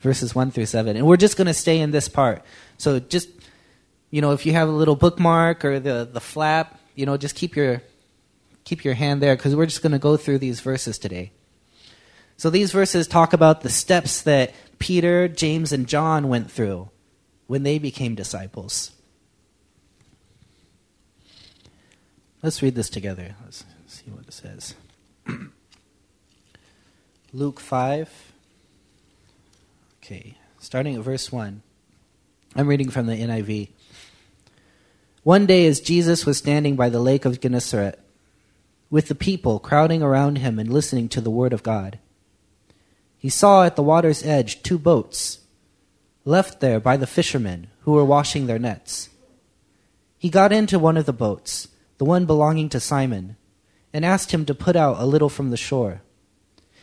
verses 1 through 7. And we're just going to stay in this part. So just, you know, if you have a little bookmark or the, the flap, you know, just keep your, keep your hand there because we're just going to go through these verses today. So these verses talk about the steps that Peter, James, and John went through when they became disciples. Let's read this together. Let's see what it says. Luke 5. Okay, starting at verse 1. I'm reading from the NIV. One day, as Jesus was standing by the lake of Gennesaret, with the people crowding around him and listening to the word of God, he saw at the water's edge two boats, left there by the fishermen who were washing their nets. He got into one of the boats, the one belonging to Simon, and asked him to put out a little from the shore.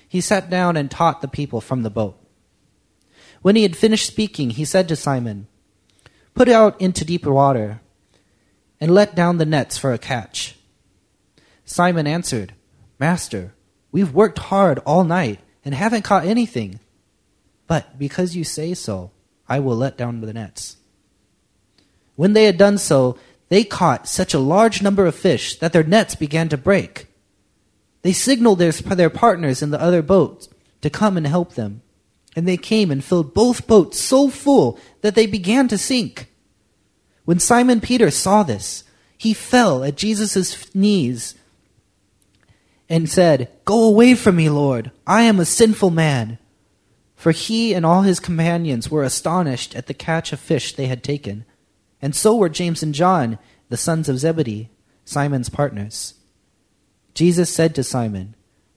He sat down and taught the people from the boat. When he had finished speaking, he said to Simon, Put out into deeper water, and let down the nets for a catch. Simon answered, Master, we've worked hard all night and haven't caught anything. But because you say so, I will let down the nets. When they had done so, they caught such a large number of fish that their nets began to break. They signaled their, their partners in the other boats to come and help them. And they came and filled both boats so full that they began to sink. When Simon Peter saw this, he fell at Jesus' knees and said, Go away from me, Lord. I am a sinful man. For he and all his companions were astonished at the catch of fish they had taken. And so were James and John, the sons of Zebedee, Simon's partners. Jesus said to Simon,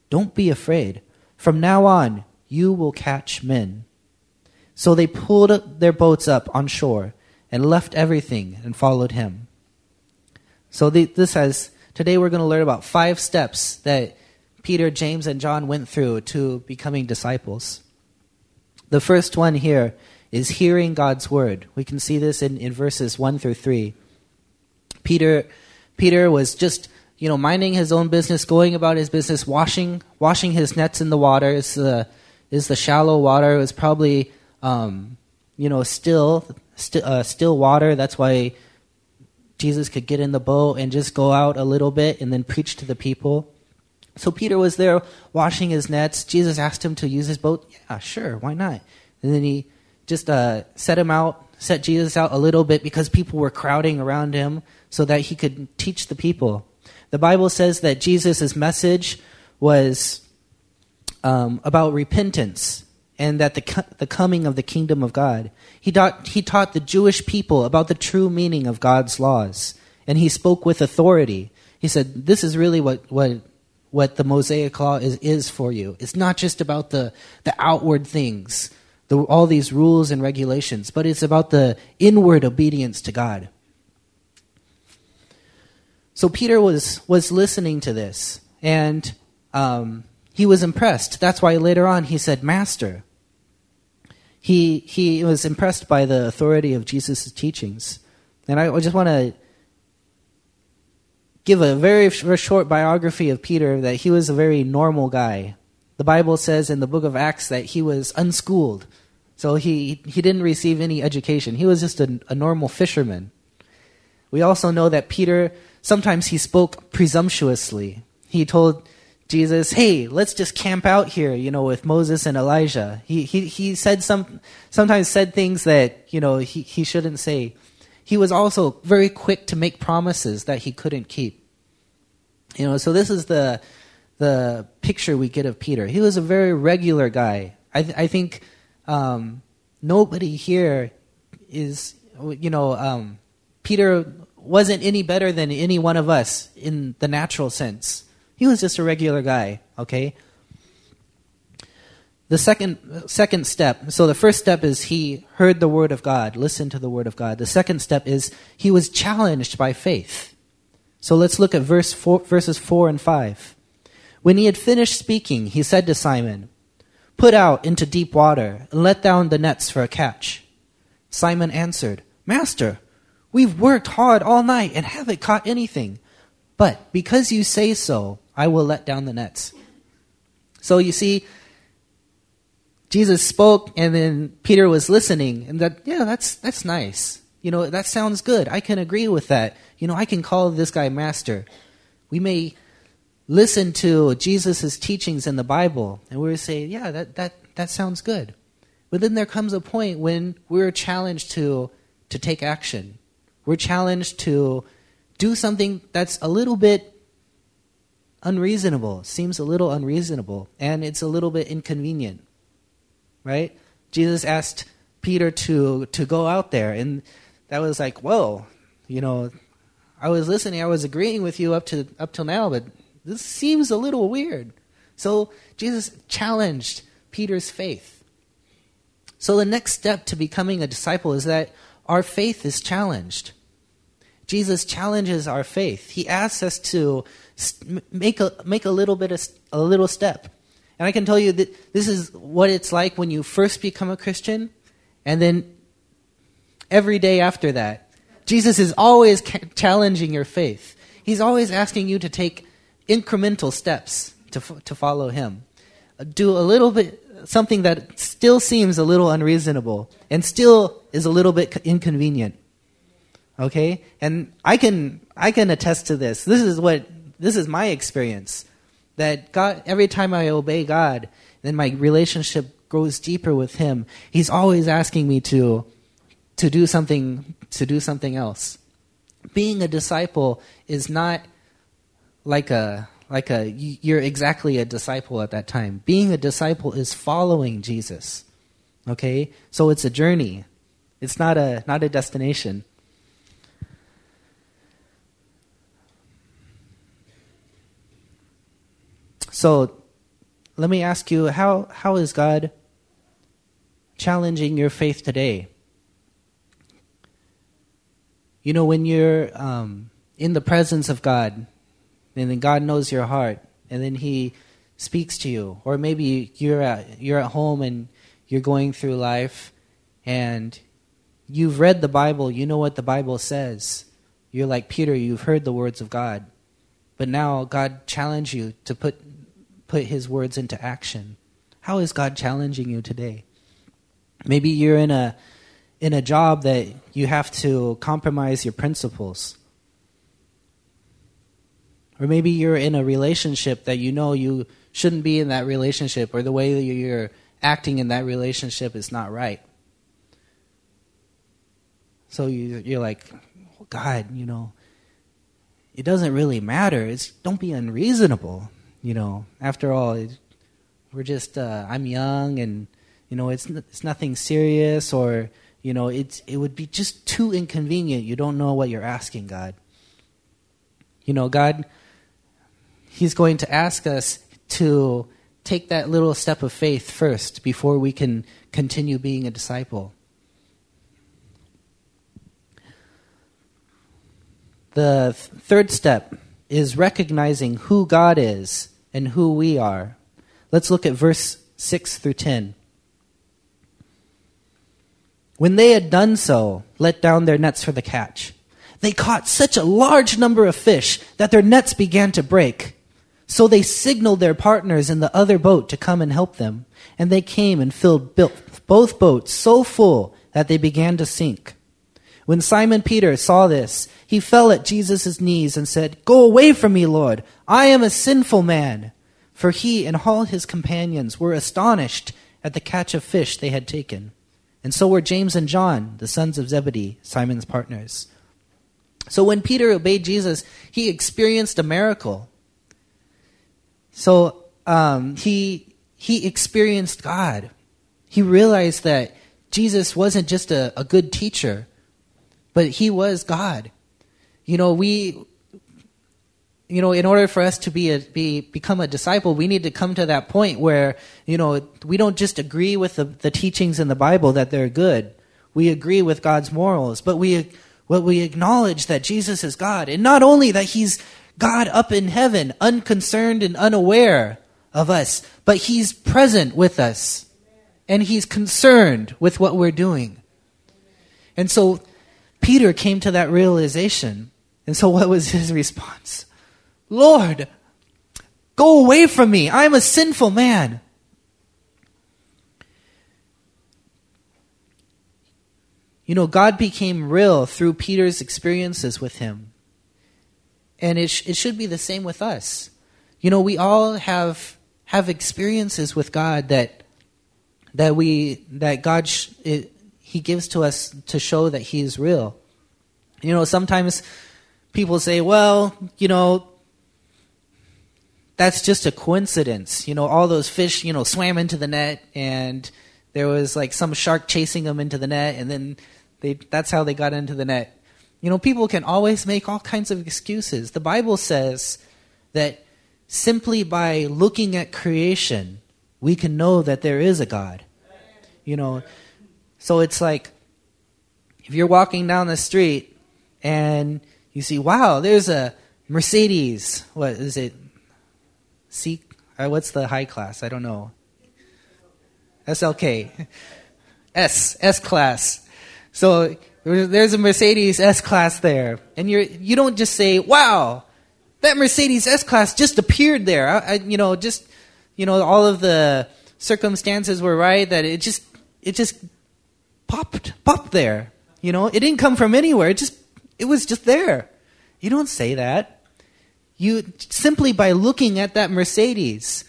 Don't be afraid. From now on, you will catch men. So they pulled their boats up on shore and left everything and followed him. So this has Today we're going to learn about five steps that Peter, James, and John went through to becoming disciples. The first one here is hearing God's word. We can see this in, in verses 1 through 3. Peter, Peter was just you know minding his own business, going about his business, washing washing his nets in the water. Is the uh, is the shallow water. It was probably um, you know still st- uh, still water. That's why Jesus could get in the boat and just go out a little bit and then preach to the people. So Peter was there washing his nets. Jesus asked him to use his boat. Yeah, sure, why not? And then he just uh, set him out, set Jesus out a little bit because people were crowding around him so that he could teach the people. The Bible says that Jesus' message was um, about repentance and that the, the coming of the kingdom of God. He taught, he taught the Jewish people about the true meaning of God's laws, and he spoke with authority. He said, This is really what, what, what the Mosaic law is, is for you. It's not just about the, the outward things, the, all these rules and regulations, but it's about the inward obedience to God. So Peter was, was listening to this, and um, he was impressed. That's why later on he said, Master he, he was impressed by the authority of Jesus' teachings. And I just want to give a very short biography of Peter that he was a very normal guy. The Bible says in the book of Acts that he was unschooled. So he, he didn't receive any education. He was just a, a normal fisherman. We also know that Peter, sometimes he spoke presumptuously. He told Jesus, hey, let's just camp out here, you know, with Moses and Elijah. He, he, he said some, sometimes said things that, you know, he, he shouldn't say. He was also very quick to make promises that he couldn't keep. You know, so this is the, the picture we get of Peter. He was a very regular guy. I, th- I think um, nobody here is, you know, um, Peter wasn't any better than any one of us in the natural sense. He was just a regular guy, okay? The second, second step, so the first step is he heard the word of God, listened to the word of God. The second step is he was challenged by faith. So let's look at verse four, verses 4 and 5. When he had finished speaking, he said to Simon, Put out into deep water and let down the nets for a catch. Simon answered, Master, we've worked hard all night and haven't caught anything. But because you say so, I will let down the nets. So you see, Jesus spoke and then Peter was listening and that yeah, that's that's nice. You know, that sounds good. I can agree with that. You know, I can call this guy master. We may listen to Jesus' teachings in the Bible and we would say, yeah, that, that, that sounds good. But then there comes a point when we're challenged to, to take action. We're challenged to do something that's a little bit unreasonable, seems a little unreasonable, and it's a little bit inconvenient. Right? Jesus asked Peter to, to go out there, and that was like, whoa, you know, I was listening, I was agreeing with you up to up till now, but this seems a little weird. So Jesus challenged Peter's faith. So the next step to becoming a disciple is that our faith is challenged. Jesus challenges our faith. He asks us to make a make a little bit of a little step. And I can tell you that this is what it's like when you first become a Christian and then every day after that. Jesus is always challenging your faith. He's always asking you to take incremental steps to, to follow him. Uh, do a little bit, something that still seems a little unreasonable and still is a little bit inconvenient. Okay? And I can, I can attest to this. This is what, this is my experience. That God, every time I obey God, then my relationship grows deeper with Him. He's always asking me to, to do something, to do something else. Being a disciple is not like a like a you're exactly a disciple at that time. Being a disciple is following Jesus. Okay? So it's a journey. It's not a not a destination. So let me ask you how how is God challenging your faith today? You know, when you're um, in the presence of God, and then God knows your heart, and then He speaks to you. Or maybe you're at you're at home and you're going through life, and you've read the Bible. You know what the Bible says. You're like Peter. You've heard the words of God, but now God challenged you to put put His words into action. How is God challenging you today? Maybe you're in a in a job that you have to compromise your principles. Or maybe you're in a relationship that you know you shouldn't be in that relationship, or the way that you're acting in that relationship is not right. So you, are like, God, you know, it doesn't really matter. It's don't be unreasonable. You know, after all, it, we're just uh, I'm young, and you know, it's it's nothing serious, or you know, it's it would be just too inconvenient. You don't know what you're asking, God. You know, God He's going to ask us to take that little step of faith first before we can continue being a disciple. The th- third step is recognizing who God is and who we are. Let's look at verse 6 through 10. When they had done so, let down their nets for the catch. They caught such a large number of fish that their nets began to break. So they signaled their partners in the other boat to come and help them, and they came and filled both boats so full that they began to sink. When Simon Peter saw this, he fell at Jesus' knees and said, Go away from me, Lord. I am a sinful man. For he and all his companions were astonished at the catch of fish they had taken. And so were James and John, the sons of Zebedee, Simon's partners. So when Peter obeyed Jesus, he experienced a miracle. So um, he he experienced God. He realized that Jesus wasn't just a, a good teacher, but he was God. You know, we you know, in order for us to be a, be become a disciple, we need to come to that point where you know we don't just agree with the, the teachings in the Bible that they're good. We agree with God's morals, but we well, we acknowledge that Jesus is God, and not only that He's God up in heaven, unconcerned and unaware of us, but He's present with us. And He's concerned with what we're doing. And so Peter came to that realization. And so, what was his response? Lord, go away from me. I'm a sinful man. You know, God became real through Peter's experiences with him. And it, sh- it should be the same with us. You know, we all have have experiences with God that that we that God sh- it, he gives to us to show that he is real. You know, sometimes people say, "Well, you know, that's just a coincidence." You know, all those fish, you know, swam into the net and there was like some shark chasing them into the net and then they, that's how they got into the net. You know, people can always make all kinds of excuses. The Bible says that simply by looking at creation, we can know that there is a God. You know, so it's like if you're walking down the street and you see, wow, there's a Mercedes. What is it? C? Uh, what's the high class? I don't know. SLK. S. S class. So there's a Mercedes S class there, and you're you don't just say, "Wow, that Mercedes S class just appeared there." I, I, you know, just you know, all of the circumstances were right that it just it just popped popped there. You know, it didn't come from anywhere. It just it was just there. You don't say that. You simply by looking at that Mercedes,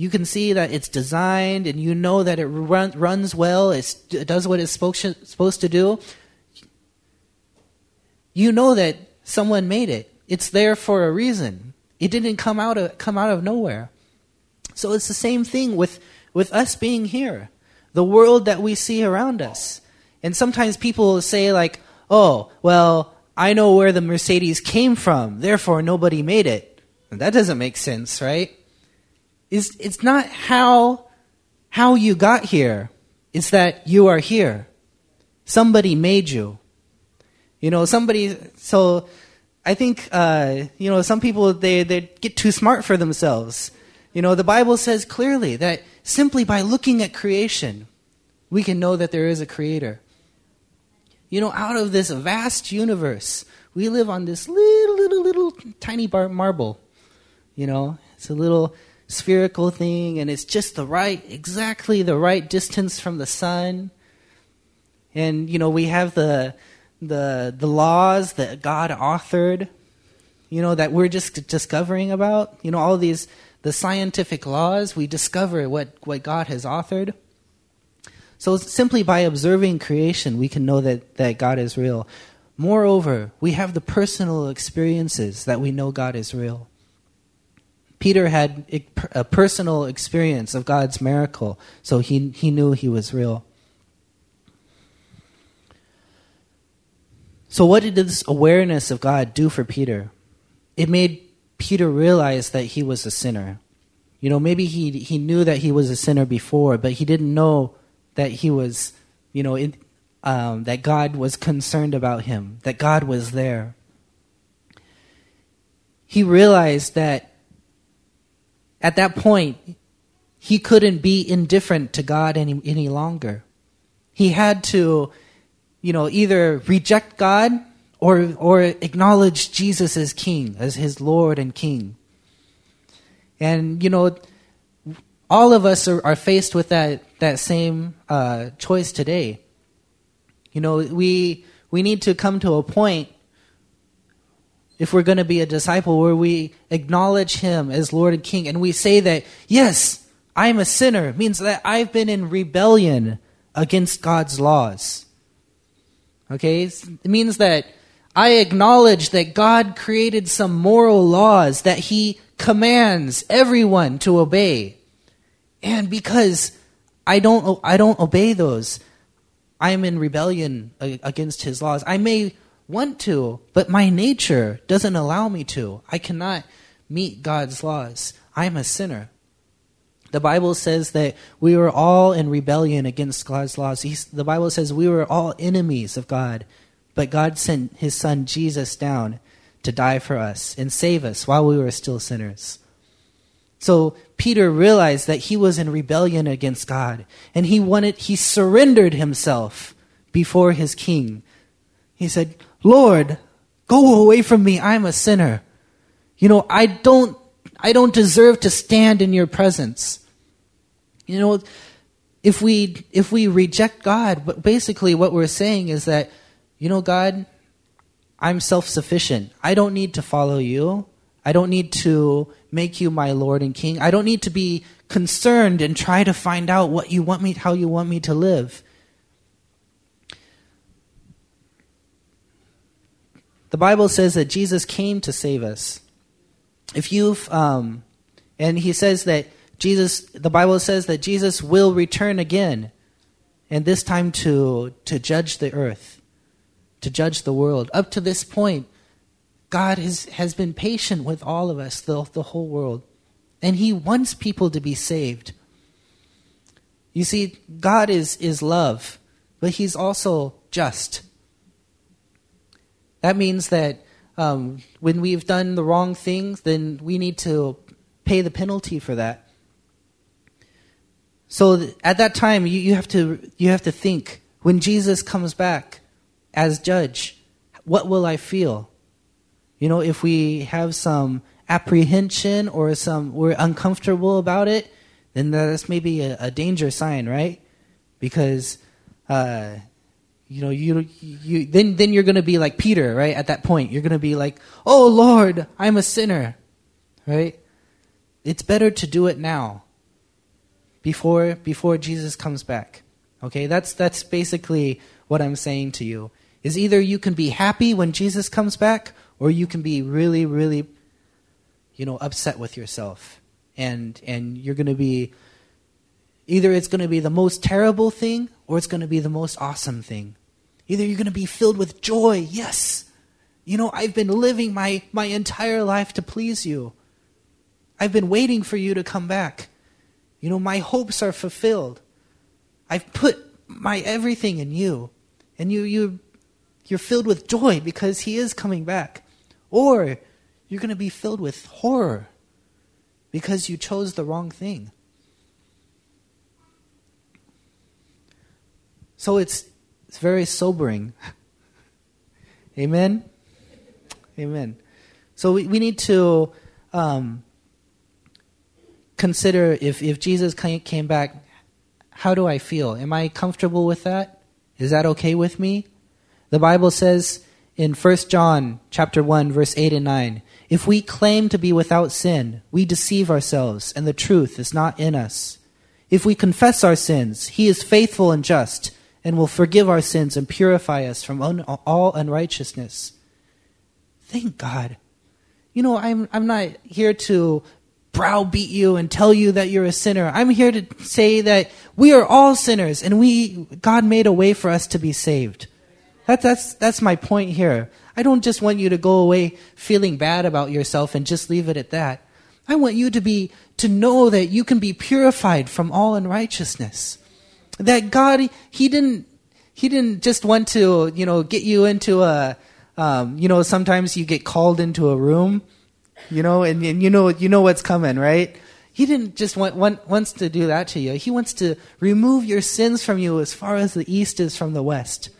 you can see that it's designed and you know that it run, runs well, it does what it's supposed to do. You know that someone made it. It's there for a reason. It didn't come out of, come out of nowhere. So it's the same thing with, with us being here, the world that we see around us. And sometimes people say, like, oh, well, I know where the Mercedes came from, therefore nobody made it. And that doesn't make sense, right? is it's not how how you got here. It's that you are here. Somebody made you. You know, somebody. So, I think uh, you know some people they they get too smart for themselves. You know, the Bible says clearly that simply by looking at creation, we can know that there is a creator. You know, out of this vast universe, we live on this little, little, little tiny bar- marble. You know, it's a little spherical thing and it's just the right exactly the right distance from the sun and you know we have the the the laws that God authored you know that we're just discovering about you know all these the scientific laws we discover what what God has authored so simply by observing creation we can know that that God is real moreover we have the personal experiences that we know God is real Peter had a personal experience of God's miracle, so he, he knew he was real. So, what did this awareness of God do for Peter? It made Peter realized that he was a sinner. You know, maybe he, he knew that he was a sinner before, but he didn't know that he was, you know, in, um, that God was concerned about him, that God was there. He realized that at that point, he couldn't be indifferent to God any, any longer. He had to, you know, either reject God or, or acknowledge Jesus as king, as his Lord and king. And, you know, all of us are, are faced with that, that same uh, choice today. You know, we, we need to come to a point if we're going to be a disciple where we acknowledge him as Lord and King and we say that, yes, I'm a sinner, means that I've been in rebellion against God's laws. Okay? It means that I acknowledge that God created some moral laws that he commands everyone to obey. And because I don't I don't obey those, I am in rebellion against his laws. I may want to, but my nature doesn't allow me to. I cannot meet God's laws. I'm a sinner. The Bible says that we were all in rebellion against God's laws. He's, the Bible says we were all enemies of God, but God sent his son Jesus down to die for us and save us while we were still sinners. So Peter realized that he was in rebellion against God, and he wanted he surrendered himself before his king. He said, Lord, go away from me. I'm a sinner. You know, I don't, I don't deserve to stand in your presence. You know, if we if we reject God, basically what we're saying is that, you know, God, I'm self-sufficient. I don't need to follow you. I don't need to make you my Lord and King. I don't need to be concerned and try to find out what you want me how you want me to live. The Bible says that Jesus came to save us. If you've um, and he says that Jesus, the Bible says that Jesus will return again, and this time to, to judge the earth, to judge the world. Up to this point, God has, has been patient with all of us, the, the whole world, and He wants people to be saved. You see, God is, is love, but He's also just. That means that um, when we've done the wrong things, then we need to pay the penalty for that. So th- at that time, you, you, have to, you have to think when Jesus comes back as judge, what will I feel? You know, if we have some apprehension or some we're uncomfortable about it, then that's maybe a, a danger sign, right? Because uh, you know, you you then then you're going to be like Peter, right? At that point, you're going to be like, "Oh Lord, I'm a sinner," right? It's better to do it now before before Jesus comes back. Okay? That's that's basically what I'm saying to you. Is either you can be happy when Jesus comes back or you can be really really you know upset with yourself. And and you're going to be either it's going to be the most terrible thing or it's going to be the most awesome thing. Either you're going to be filled with joy. Yes. You know, I've been living my my entire life to please you. I've been waiting for you to come back. You know, my hopes are fulfilled. I've put my everything in you. And you, you, you're filled with joy because he is coming back. Or you're going to be filled with horror because you chose the wrong thing. So it's, it's very sobering. Amen? Amen. So we, we need to um, consider if, if Jesus came back, how do I feel? Am I comfortable with that? Is that okay with me? The Bible says in 1 John chapter 1 verse 8 and 9, if we claim to be without sin, we deceive ourselves and the truth is not in us. If we confess our sins, he is faithful and just and will forgive our sins and purify us from un- all unrighteousness. Thank God. You know, I'm I'm not here to browbeat you and tell you that you're a sinner. I'm here to say that we are all sinners and we God made a way for us to be saved. That, that's that's my point here. I don't just want you to go away feeling bad about yourself and just leave it at that. I want you to be to know that you can be purified from all unrighteousness. That God he didn't he didn't just want to, you know, get you into a um, you know, sometimes you get called into a room you know, and, and you know you know what's coming, right? He didn't just want, want wants to do that to you. He wants to remove your sins from you as far as the east is from the west.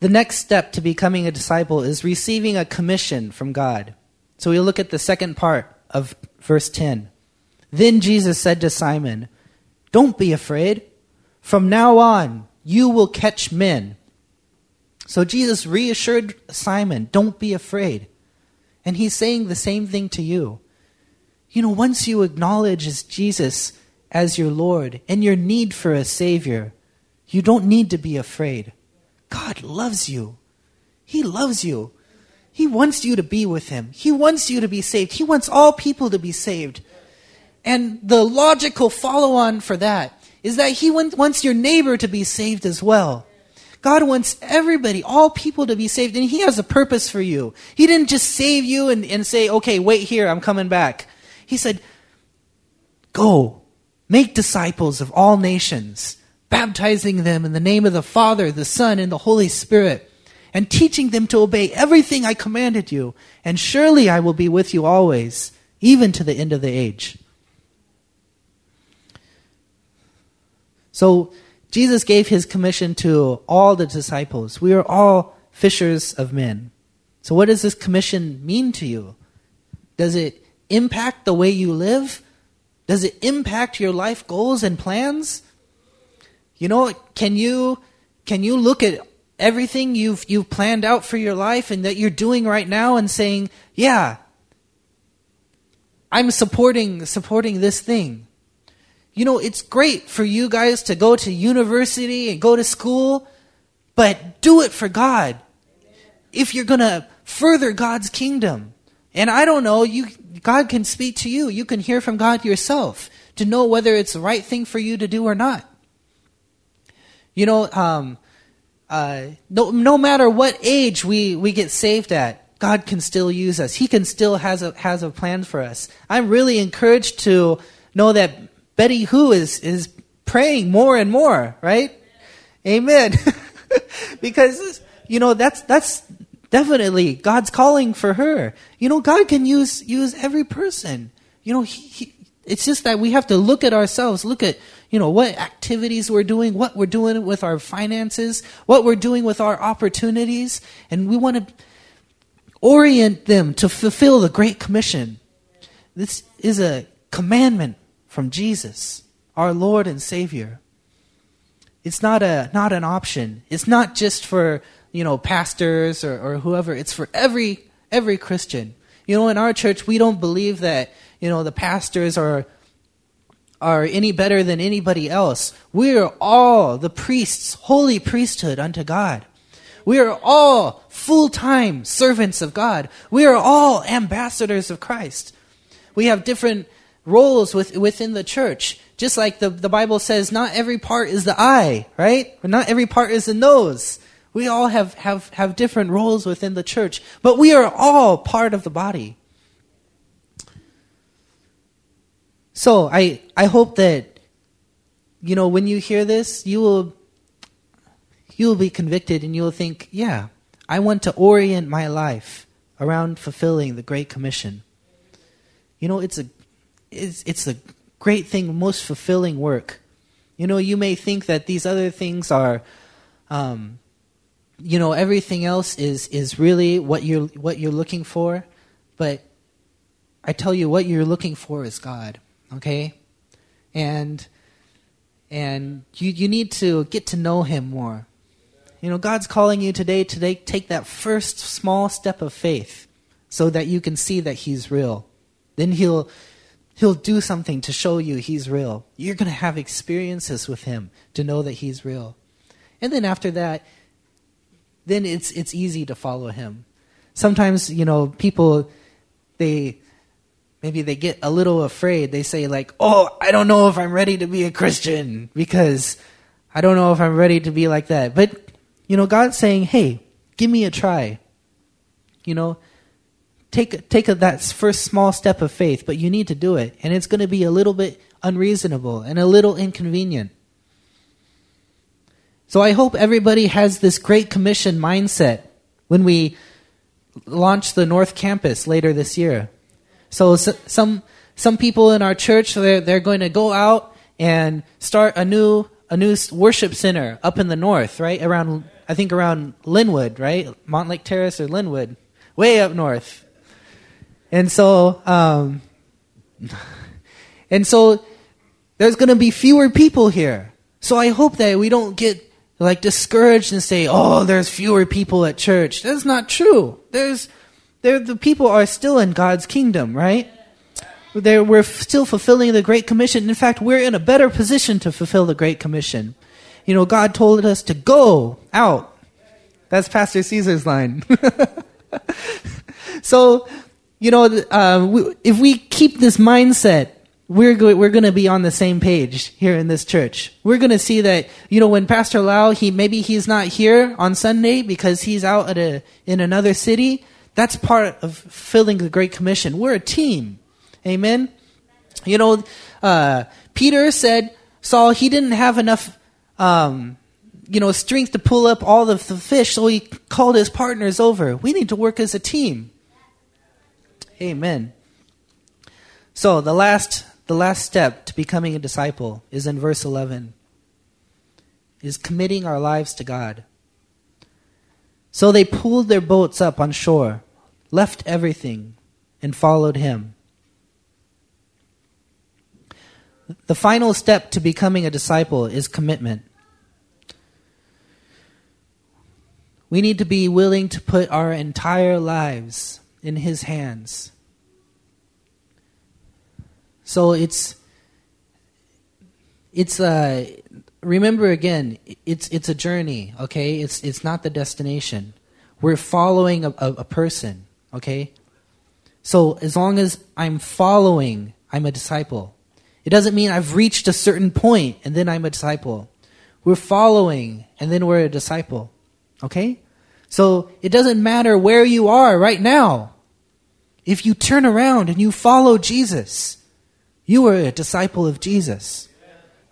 The next step to becoming a disciple is receiving a commission from God. So we look at the second part of verse 10. Then Jesus said to Simon, Don't be afraid. From now on, you will catch men. So Jesus reassured Simon, don't be afraid. And he's saying the same thing to you. You know, once you acknowledge Jesus as your Lord and your need for a Savior, you don't need to be afraid. God loves you. He loves you. He wants you to be with Him. He wants you to be saved. He wants all people to be saved. And the logical follow on for that is that He wants your neighbor to be saved as well. God wants everybody, all people to be saved, and He has a purpose for you. He didn't just save you and, and say, okay, wait here, I'm coming back. He said, go, make disciples of all nations, baptizing them in the name of the Father, the Son, and the Holy Spirit, and teaching them to obey everything I commanded you. And surely I will be with you always, even to the end of the age. So, Jesus gave his commission to all the disciples. We are all fishers of men. So, what does this commission mean to you? Does it impact the way you live? Does it impact your life goals and plans? You know, can you can you look at everything you've you've planned out for your life and that you're doing right now and saying, "Yeah, I'm supporting supporting this thing." You know, it's great for you guys to go to university and go to school, but do it for God. If you're going to further God's kingdom. And I don't know, you God can speak to you. You can hear from God yourself to know whether it's the right thing for you to do or not. You know, um, uh, no, no matter what age we, we get saved at, God can still use us. He can still has a has a plan for us. I'm really encouraged to know that Betty Who is is praying more and more, right? Amen. because you know that's that's definitely God's calling for her. You know, God can use use every person. You know, he, he, it's just that we have to look at ourselves, look at you know what activities we're doing, what we're doing with our finances, what we're doing with our opportunities, and we want to orient them to fulfill the great commission. This is a commandment from Jesus, our Lord and Savior. It's not a not an option. It's not just for you know pastors or, or whoever. It's for every every Christian. You know, in our church, we don't believe that you know the pastors are are any better than anybody else. We are all the priests, holy priesthood unto God. We are all full time servants of God. We are all ambassadors of Christ. We have different roles with, within the church. Just like the, the Bible says, not every part is the eye, right? Not every part is the nose. We all have, have, have different roles within the church, but we are all part of the body. So I, I hope that, you know, when you hear this, you will, you will be convicted and you will think, yeah, I want to orient my life around fulfilling the Great Commission. You know, it's a, it's, it's a great thing, most fulfilling work. You know, you may think that these other things are, um, you know, everything else is is really what you're what you're looking for, but I tell you, what you're looking for is God okay? And and you you need to get to know him more. You know, God's calling you today to take that first small step of faith so that you can see that he's real. Then he'll he'll do something to show you he's real. You're going to have experiences with him to know that he's real. And then after that, then it's it's easy to follow him. Sometimes, you know, people they maybe they get a little afraid. They say, like, oh, I don't know if I'm ready to be a Christian because I don't know if I'm ready to be like that. But, you know, God's saying, hey, give me a try. You know, take, take a, that first small step of faith, but you need to do it. And it's going to be a little bit unreasonable and a little inconvenient. So I hope everybody has this Great Commission mindset when we launch the North Campus later this year. So, so some some people in our church they're they're going to go out and start a new a new worship center up in the north, right around I think around Lynnwood, right Mountlake Terrace or Lynnwood, way up north. And so, um, and so there's going to be fewer people here. So I hope that we don't get like discouraged and say, "Oh, there's fewer people at church." That's not true. There's they're, the people are still in God's kingdom, right? They're, we're still fulfilling the Great Commission. In fact, we're in a better position to fulfill the Great Commission. You know, God told us to go out. That's Pastor Caesar's line. so, you know, uh, we, if we keep this mindset, we're go- we're going to be on the same page here in this church. We're going to see that you know when Pastor Lau he maybe he's not here on Sunday because he's out at a in another city, that's part of filling the Great Commission. We're a team. Amen? You know, uh, Peter said, Saul, he didn't have enough, um, you know, strength to pull up all of the fish, so he called his partners over. We need to work as a team. Amen. So the last, the last step to becoming a disciple is in verse 11 is committing our lives to God. So they pulled their boats up on shore, left everything, and followed him. the final step to becoming a disciple is commitment. We need to be willing to put our entire lives in His hands. So it's it's uh remember again it's it's a journey okay it's it's not the destination we're following a, a, a person okay? So as long as i'm following i'm a disciple. It doesn't mean i've reached a certain point and then i'm a disciple. We're following and then we're a disciple okay? So it doesn't matter where you are right now. If you turn around and you follow jesus you are a disciple of jesus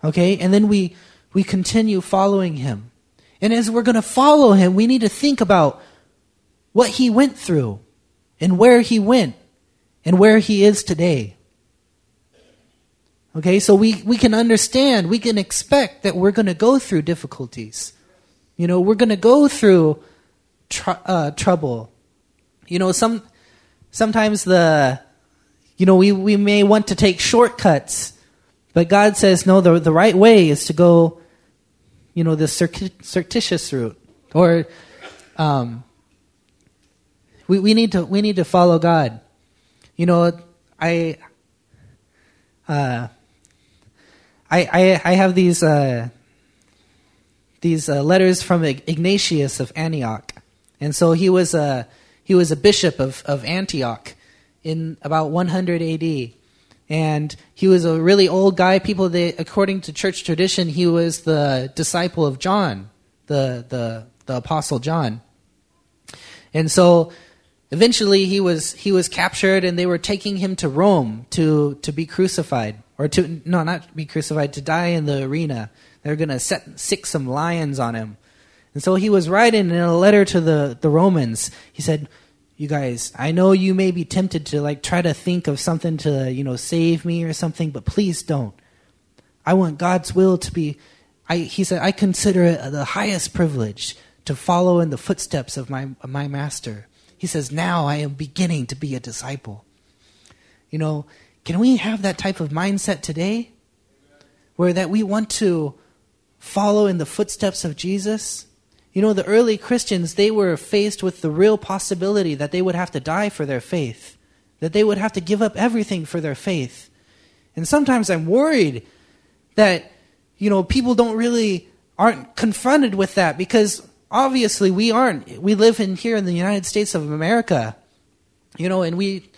okay? And then we we continue following him. And as we're going to follow him, we need to think about what he went through and where he went and where he is today. Okay, so we, we can understand, we can expect that we're going to go through difficulties. You know, we're going to go through tr- uh, trouble. You know, some sometimes the, you know, we, we may want to take shortcuts but God says, no, the, the right way is to go, you know, the circuitous route. Or um, we, we, need to, we need to follow God. You know, I, uh, I, I, I have these, uh, these uh, letters from Ignatius of Antioch. And so he was a, he was a bishop of, of Antioch in about 100 AD and he was a really old guy. People, they, according to church tradition, he was the disciple of John, the the the apostle John. And so, eventually, he was he was captured, and they were taking him to Rome to to be crucified, or to no, not be crucified, to die in the arena. They're going to set sic some lions on him. And so he was writing in a letter to the, the Romans. He said, you guys, I know you may be tempted to like try to think of something to, you know, save me or something, but please don't. I want God's will to be I he said I consider it the highest privilege to follow in the footsteps of my of my master. He says, "Now I am beginning to be a disciple." You know, can we have that type of mindset today? Where that we want to follow in the footsteps of Jesus? You know, the early Christians, they were faced with the real possibility that they would have to die for their faith, that they would have to give up everything for their faith. And sometimes I'm worried that, you know, people don't really, aren't confronted with that because obviously we aren't. We live in here in the United States of America, you know, and we,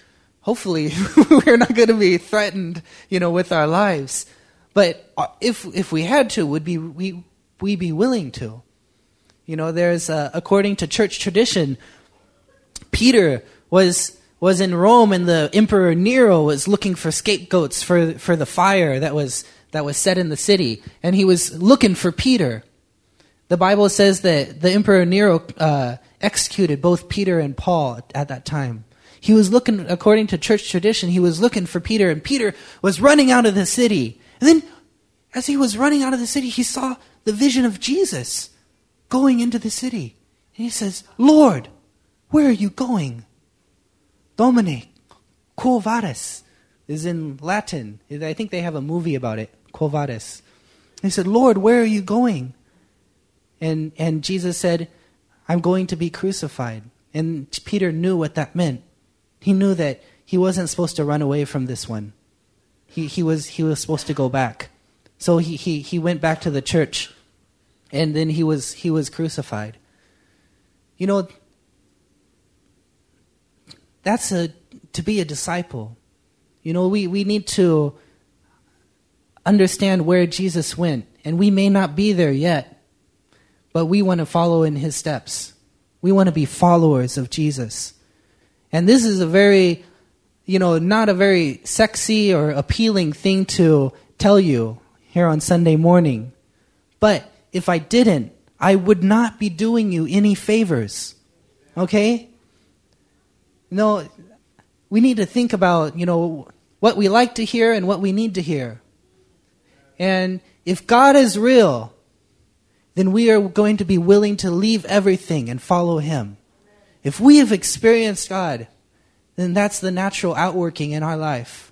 hopefully, we're not going to be threatened, you know, with our lives. But uh, if, if we had to, would be, we, we be willing to? You know, there's uh, according to church tradition, Peter was was in Rome, and the Emperor Nero was looking for scapegoats for for the fire that was that was set in the city, and he was looking for Peter. The Bible says that the Emperor Nero uh, executed both Peter and Paul at that time. He was looking, according to church tradition, he was looking for Peter, and Peter was running out of the city. And then, as he was running out of the city, he saw the vision of Jesus going into the city. And he says, Lord, where are you going? Domine, quo vadis is in Latin. I think they have a movie about it, quo vadis. He said, Lord, where are you going? And, and Jesus said, I'm going to be crucified. And Peter knew what that meant. He knew that he wasn't supposed to run away from this one. He, he, was, he was supposed to go back. So he, he, he went back to the church and then he was he was crucified. You know, that's a to be a disciple. You know, we, we need to understand where Jesus went, and we may not be there yet, but we want to follow in his steps. We want to be followers of Jesus. And this is a very, you know, not a very sexy or appealing thing to tell you here on Sunday morning. But if I didn't, I would not be doing you any favors. Okay? No, we need to think about, you know, what we like to hear and what we need to hear. And if God is real, then we are going to be willing to leave everything and follow Him. If we have experienced God, then that's the natural outworking in our life.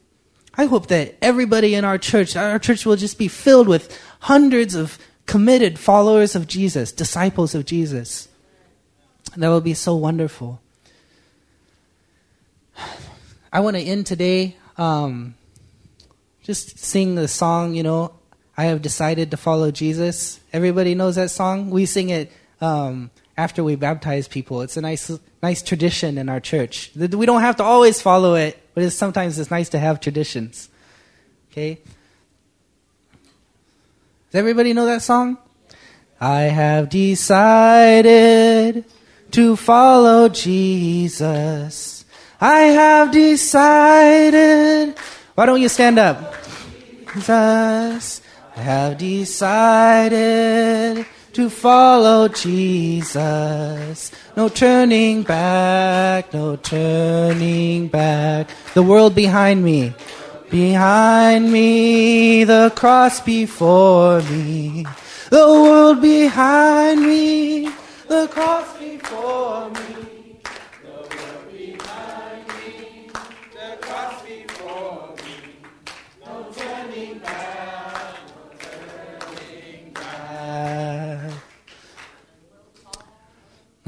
I hope that everybody in our church, our church will just be filled with hundreds of committed followers of Jesus, disciples of Jesus. That will be so wonderful. I want to end today um, just sing the song, you know, I have decided to follow Jesus. Everybody knows that song. We sing it um, after we baptize people. It's a nice, nice tradition in our church. We don't have to always follow it, but it's, sometimes it's nice to have traditions. Okay? Does everybody know that song? I have decided to follow Jesus. I have decided. Why don't you stand up? Jesus. Have decided to follow Jesus. No turning back, no turning back. The world behind me, behind me, the cross before me. The world behind me, the cross before me.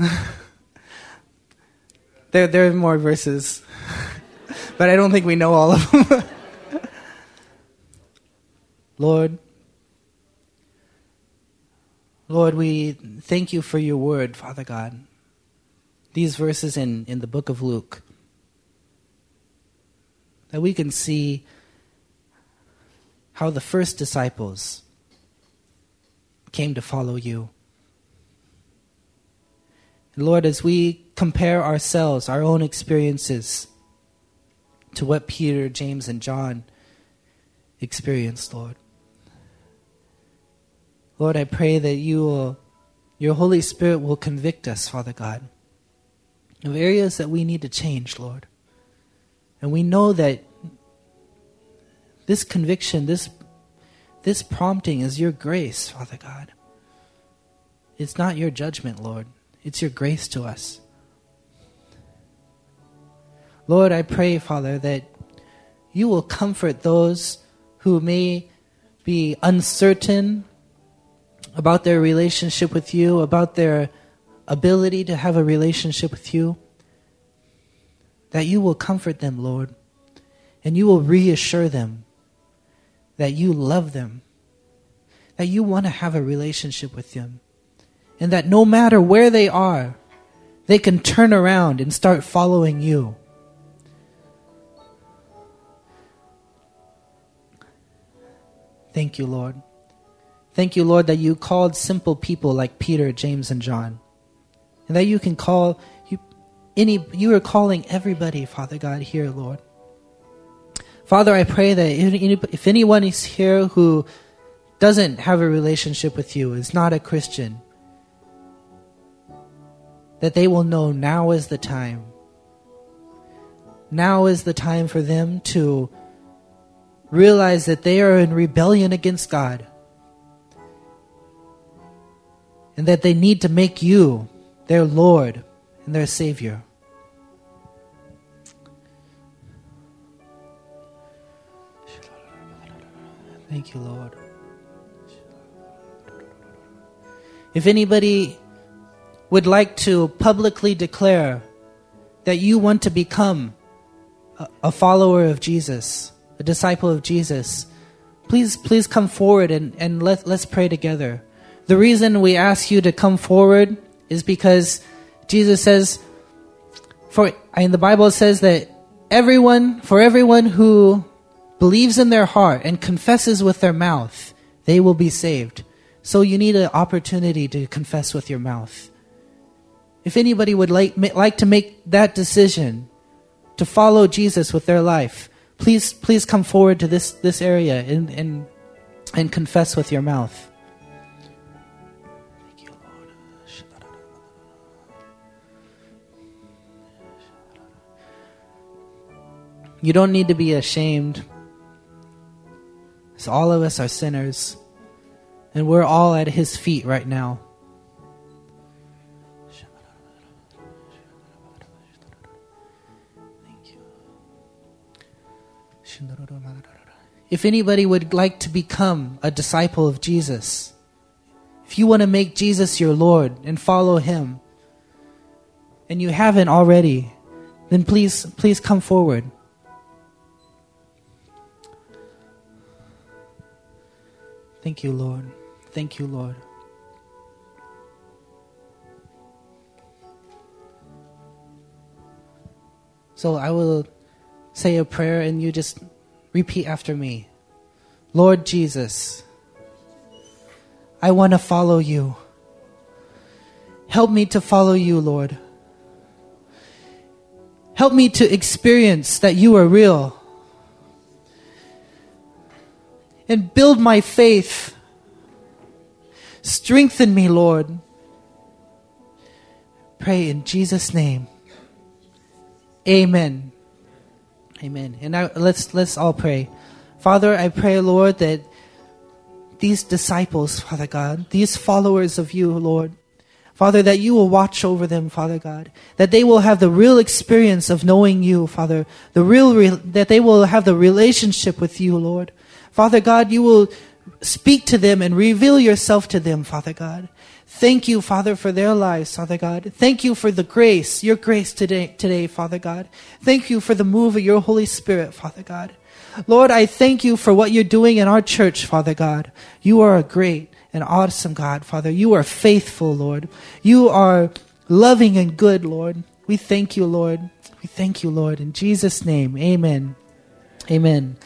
there, there are more verses, but I don't think we know all of them. Lord, Lord, we thank you for your word, Father God. These verses in, in the book of Luke, that we can see how the first disciples came to follow you. Lord, as we compare ourselves, our own experiences, to what Peter, James, and John experienced, Lord. Lord, I pray that you will, your Holy Spirit will convict us, Father God, of areas that we need to change, Lord. And we know that this conviction, this, this prompting is your grace, Father God. It's not your judgment, Lord. It's your grace to us. Lord, I pray, Father, that you will comfort those who may be uncertain about their relationship with you, about their ability to have a relationship with you. That you will comfort them, Lord, and you will reassure them that you love them, that you want to have a relationship with them and that no matter where they are, they can turn around and start following you. Thank you, Lord. Thank you, Lord, that you called simple people like Peter, James, and John. And that you can call you any you are calling everybody, Father God, here, Lord. Father, I pray that if anyone is here who doesn't have a relationship with you, is not a Christian, that they will know now is the time. Now is the time for them to realize that they are in rebellion against God and that they need to make you their Lord and their Savior. Thank you, Lord. If anybody would like to publicly declare that you want to become a, a follower of Jesus, a disciple of Jesus, please please come forward and, and let, let's pray together. The reason we ask you to come forward is because Jesus says, for in the Bible says that everyone, for everyone who believes in their heart and confesses with their mouth, they will be saved. So you need an opportunity to confess with your mouth. If anybody would like, like to make that decision to follow Jesus with their life, please, please come forward to this, this area and, and, and confess with your mouth. You don't need to be ashamed. All of us are sinners. And we're all at His feet right now. If anybody would like to become a disciple of Jesus, if you want to make Jesus your Lord and follow him, and you haven't already, then please please come forward. Thank you, Lord. Thank you, Lord. So I will say a prayer and you just repeat after me. Lord Jesus, I want to follow you. Help me to follow you, Lord. Help me to experience that you are real. And build my faith. Strengthen me, Lord. Pray in Jesus' name. Amen. Amen. And now let's let's all pray. Father, I pray, Lord, that these disciples, Father God, these followers of you, Lord, Father, that you will watch over them, Father God, that they will have the real experience of knowing you, Father, the real, re- that they will have the relationship with you, Lord. Father God, you will speak to them and reveal yourself to them, Father God. Thank you, Father, for their lives, Father God. Thank you for the grace, your grace today, today, Father God. Thank you for the move of your Holy Spirit, Father God. Lord, I thank you for what you're doing in our church, Father God. You are a great and awesome God, Father. You are faithful, Lord. You are loving and good, Lord. We thank you, Lord. We thank you, Lord. In Jesus' name, amen. Amen.